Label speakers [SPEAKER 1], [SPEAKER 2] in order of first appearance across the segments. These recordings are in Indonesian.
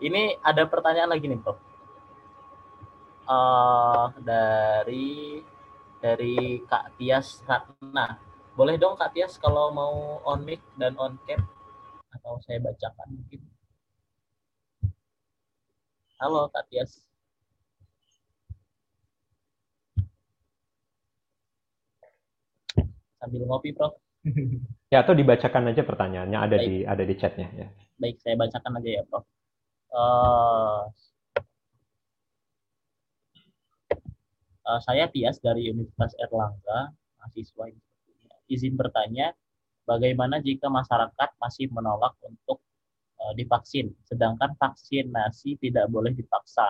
[SPEAKER 1] Ini ada pertanyaan lagi nih, Prof. Uh, dari dari Kak Tias Ratna. Boleh dong Kak Tias kalau mau on mic dan on cam atau saya bacakan mungkin. Halo Kak Tias. Sambil ngopi, Prof.
[SPEAKER 2] Ya, atau dibacakan aja pertanyaannya ada Baik. di ada di chatnya ya.
[SPEAKER 1] Baik, saya bacakan aja ya, Prof. Uh, uh, saya Tias dari Universitas Erlangga, mahasiswa izin bertanya, bagaimana jika masyarakat masih menolak untuk uh, divaksin, sedangkan vaksinasi tidak boleh dipaksa.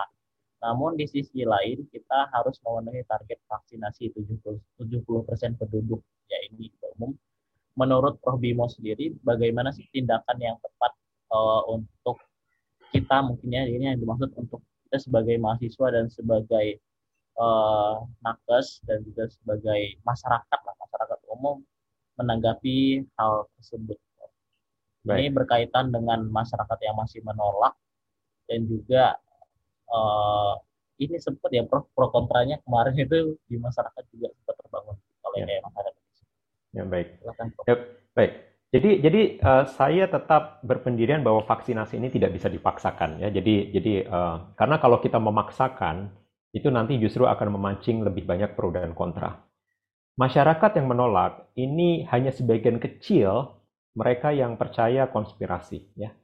[SPEAKER 1] Namun di sisi lain kita harus memenuhi target vaksinasi 70 70% penduduk ya ini umum. Menurut Prof. Bimo sendiri bagaimana sih tindakan yang tepat uh, untuk kita mungkinnya ini yang dimaksud untuk kita sebagai mahasiswa dan sebagai uh, nakes dan juga sebagai masyarakat lah masyarakat umum menanggapi hal tersebut. Baik. Ini berkaitan dengan masyarakat yang masih menolak dan juga uh, ini sempat ya pro, pro kontranya kemarin itu di masyarakat juga sempat terbangun oleh ya. masyarakat
[SPEAKER 2] Ya baik. Ya, baik. Jadi jadi uh, saya tetap berpendirian bahwa vaksinasi ini tidak bisa dipaksakan ya. Jadi jadi uh, karena kalau kita memaksakan itu nanti justru akan memancing lebih banyak pro dan kontra. Masyarakat yang menolak ini hanya sebagian kecil mereka yang percaya konspirasi ya.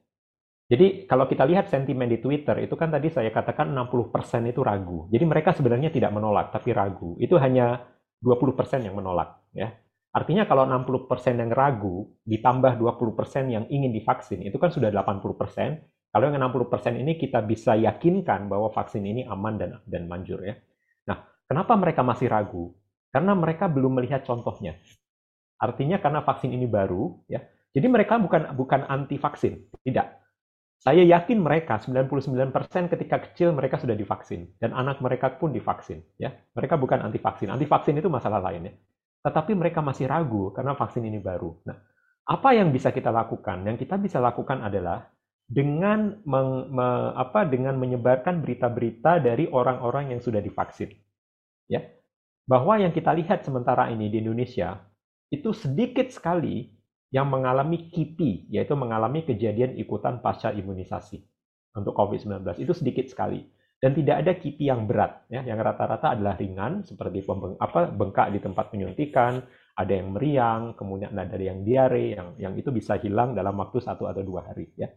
[SPEAKER 2] Jadi kalau kita lihat sentimen di Twitter itu kan tadi saya katakan 60% itu ragu. Jadi mereka sebenarnya tidak menolak tapi ragu. Itu hanya 20% yang menolak ya. Artinya kalau 60% yang ragu ditambah 20% yang ingin divaksin, itu kan sudah 80%. Kalau yang 60% ini kita bisa yakinkan bahwa vaksin ini aman dan dan manjur ya. Nah, kenapa mereka masih ragu? Karena mereka belum melihat contohnya. Artinya karena vaksin ini baru ya. Jadi mereka bukan bukan anti vaksin, tidak. Saya yakin mereka 99% ketika kecil mereka sudah divaksin dan anak mereka pun divaksin ya. Mereka bukan anti vaksin. Anti vaksin itu masalah lain ya tetapi mereka masih ragu karena vaksin ini baru. Nah, apa yang bisa kita lakukan? Yang kita bisa lakukan adalah dengan meng, me, apa dengan menyebarkan berita-berita dari orang-orang yang sudah divaksin. Ya. Bahwa yang kita lihat sementara ini di Indonesia itu sedikit sekali yang mengalami KIPI, yaitu mengalami kejadian ikutan pasca imunisasi untuk COVID-19. Itu sedikit sekali dan tidak ada kipi yang berat ya. Yang rata-rata adalah ringan seperti pembeng, apa bengkak di tempat penyuntikan ada yang meriang kemudian ada yang diare yang yang itu bisa hilang dalam waktu satu atau dua hari ya.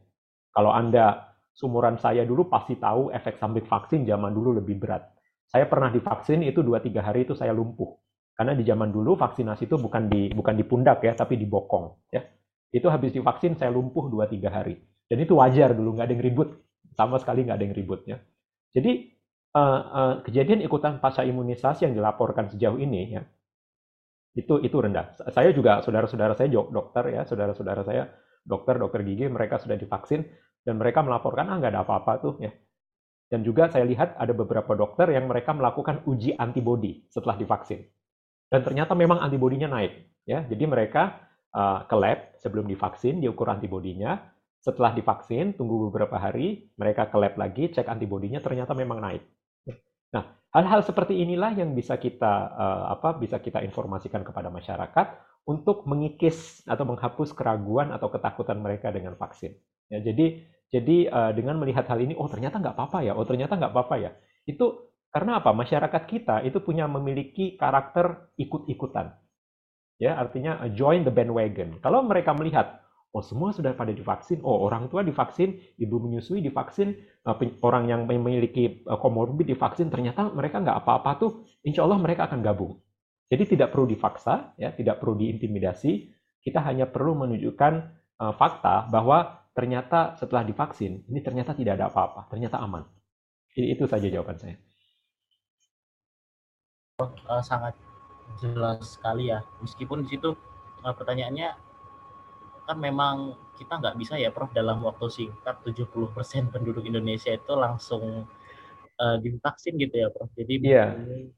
[SPEAKER 2] Kalau anda sumuran saya dulu pasti tahu efek samping vaksin zaman dulu lebih berat. Saya pernah divaksin itu dua tiga hari itu saya lumpuh. Karena di zaman dulu vaksinasi itu bukan di bukan di pundak ya tapi di bokong ya. Itu habis divaksin saya lumpuh dua tiga hari. Dan itu wajar dulu nggak ada yang ribut. Sama sekali nggak ada yang ribut ya jadi uh, uh, kejadian ikutan pasca imunisasi yang dilaporkan sejauh ini ya itu itu rendah. Saya juga saudara-saudara saya dokter ya, saudara-saudara saya dokter dokter gigi mereka sudah divaksin dan mereka melaporkan ah nggak ada apa-apa tuh ya. Dan juga saya lihat ada beberapa dokter yang mereka melakukan uji antibodi setelah divaksin. Dan ternyata memang antibodinya naik ya. Jadi mereka uh, ke lab sebelum divaksin diukur antibodinya setelah divaksin, tunggu beberapa hari, mereka ke lab lagi, cek antibodinya, ternyata memang naik. Nah, hal-hal seperti inilah yang bisa kita uh, apa bisa kita informasikan kepada masyarakat untuk mengikis atau menghapus keraguan atau ketakutan mereka dengan vaksin. Ya, jadi jadi uh, dengan melihat hal ini, oh ternyata nggak apa-apa ya, oh ternyata nggak apa-apa ya. Itu karena apa? Masyarakat kita itu punya memiliki karakter ikut-ikutan. Ya, artinya uh, join the bandwagon. Kalau mereka melihat Oh semua sudah pada divaksin. Oh orang tua divaksin, ibu menyusui divaksin, eh, orang yang memiliki komorbid eh, divaksin. Ternyata mereka nggak apa-apa tuh. Insya Allah mereka akan gabung. Jadi tidak perlu dipaksa, ya, tidak perlu diintimidasi. Kita hanya perlu menunjukkan uh, fakta bahwa ternyata setelah divaksin ini ternyata tidak ada apa-apa, ternyata aman. Jadi itu saja jawaban saya.
[SPEAKER 1] Sangat jelas sekali ya. Meskipun di situ pertanyaannya kan memang kita nggak bisa ya Prof dalam waktu singkat 70% penduduk Indonesia itu langsung uh, divaksin gitu ya Prof.
[SPEAKER 2] Jadi Iya.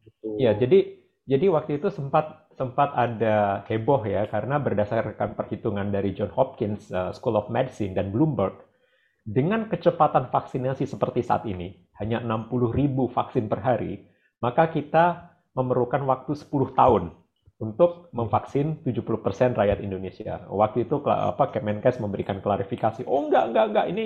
[SPEAKER 2] Gitu. Iya, jadi jadi waktu itu sempat sempat ada heboh ya karena berdasarkan perhitungan dari John Hopkins uh, School of Medicine dan Bloomberg Dengan kecepatan vaksinasi seperti saat ini, hanya 60 ribu vaksin per hari, maka kita memerlukan waktu 10 tahun untuk memvaksin 70% rakyat Indonesia. Waktu itu apa Kemenkes memberikan klarifikasi, oh enggak enggak enggak ini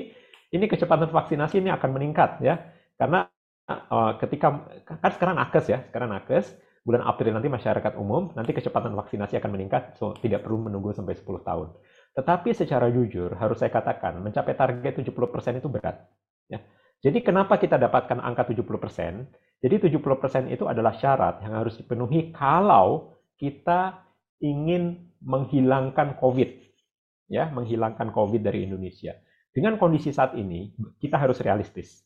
[SPEAKER 2] ini kecepatan vaksinasi ini akan meningkat ya. Karena uh, ketika kan sekarang nakes ya, sekarang nakes bulan April nanti masyarakat umum, nanti kecepatan vaksinasi akan meningkat, so tidak perlu menunggu sampai 10 tahun. Tetapi secara jujur, harus saya katakan, mencapai target 70% itu berat. Ya. Jadi kenapa kita dapatkan angka 70%? Jadi 70% itu adalah syarat yang harus dipenuhi kalau kita ingin menghilangkan COVID, ya, menghilangkan COVID dari Indonesia. Dengan kondisi saat ini, kita harus realistis.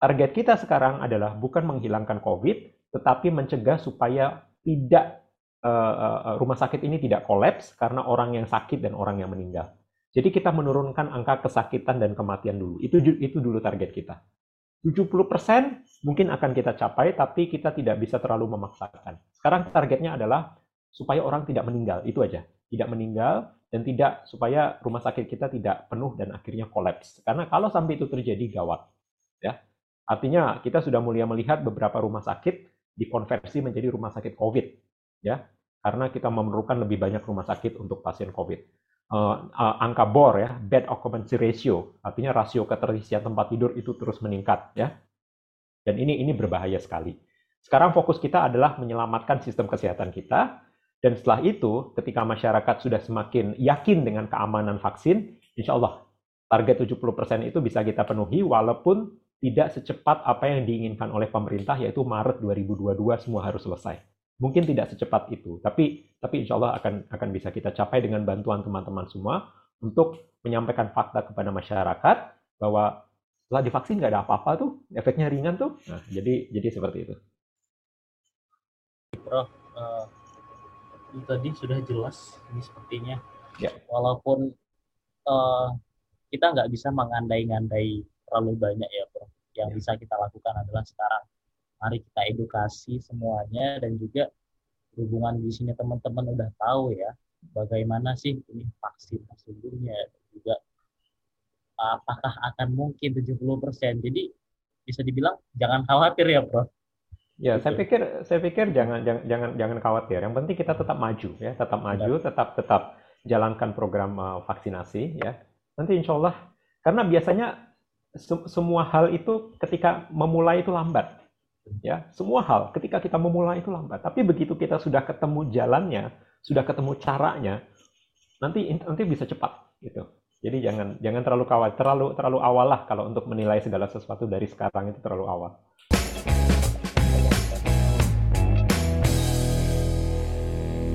[SPEAKER 2] Target kita sekarang adalah bukan menghilangkan COVID, tetapi mencegah supaya tidak uh, uh, rumah sakit ini tidak kolaps karena orang yang sakit dan orang yang meninggal. Jadi kita menurunkan angka kesakitan dan kematian dulu. Itu itu dulu target kita. 70% mungkin akan kita capai, tapi kita tidak bisa terlalu memaksakan. Sekarang targetnya adalah supaya orang tidak meninggal, itu aja. Tidak meninggal dan tidak supaya rumah sakit kita tidak penuh dan akhirnya kolaps. Karena kalau sampai itu terjadi gawat. Ya. Artinya kita sudah mulai melihat beberapa rumah sakit dikonversi menjadi rumah sakit COVID. Ya. Karena kita memerlukan lebih banyak rumah sakit untuk pasien COVID. Uh, uh, angka BOR ya, bed occupancy ratio, artinya rasio keterisian tempat tidur itu terus meningkat ya. Dan ini ini berbahaya sekali. Sekarang fokus kita adalah menyelamatkan sistem kesehatan kita dan setelah itu ketika masyarakat sudah semakin yakin dengan keamanan vaksin, insya Allah target 70% itu bisa kita penuhi walaupun tidak secepat apa yang diinginkan oleh pemerintah yaitu Maret 2022 semua harus selesai. Mungkin tidak secepat itu, tapi tapi insya Allah akan akan bisa kita capai dengan bantuan teman-teman semua untuk menyampaikan fakta kepada masyarakat bahwa setelah divaksin nggak ada apa-apa tuh, efeknya ringan tuh. Nah, jadi jadi seperti itu.
[SPEAKER 1] Prof, uh, itu tadi sudah jelas ini sepertinya. Ya. Walaupun uh, kita nggak bisa mengandai-ngandai terlalu banyak ya, Prof. Yang ya. bisa kita lakukan adalah sekarang mari kita edukasi semuanya dan juga hubungan di sini teman-teman udah tahu ya bagaimana sih ini vaksin sesungguhnya juga apakah akan mungkin 70%. Jadi bisa dibilang jangan khawatir ya, Bro.
[SPEAKER 2] Ya, gitu. saya pikir saya pikir jangan jangan jangan jangan khawatir. Yang penting kita tetap maju ya, tetap maju, ya. tetap tetap jalankan program uh, vaksinasi ya. Nanti insya Allah karena biasanya se semua hal itu ketika memulai itu lambat Ya, semua hal ketika kita memulai itu lambat, tapi begitu kita sudah ketemu jalannya, sudah ketemu caranya, nanti nanti bisa cepat gitu. Jadi jangan jangan terlalu kawal, terlalu terlalu awal lah kalau untuk menilai segala sesuatu dari sekarang itu terlalu awal.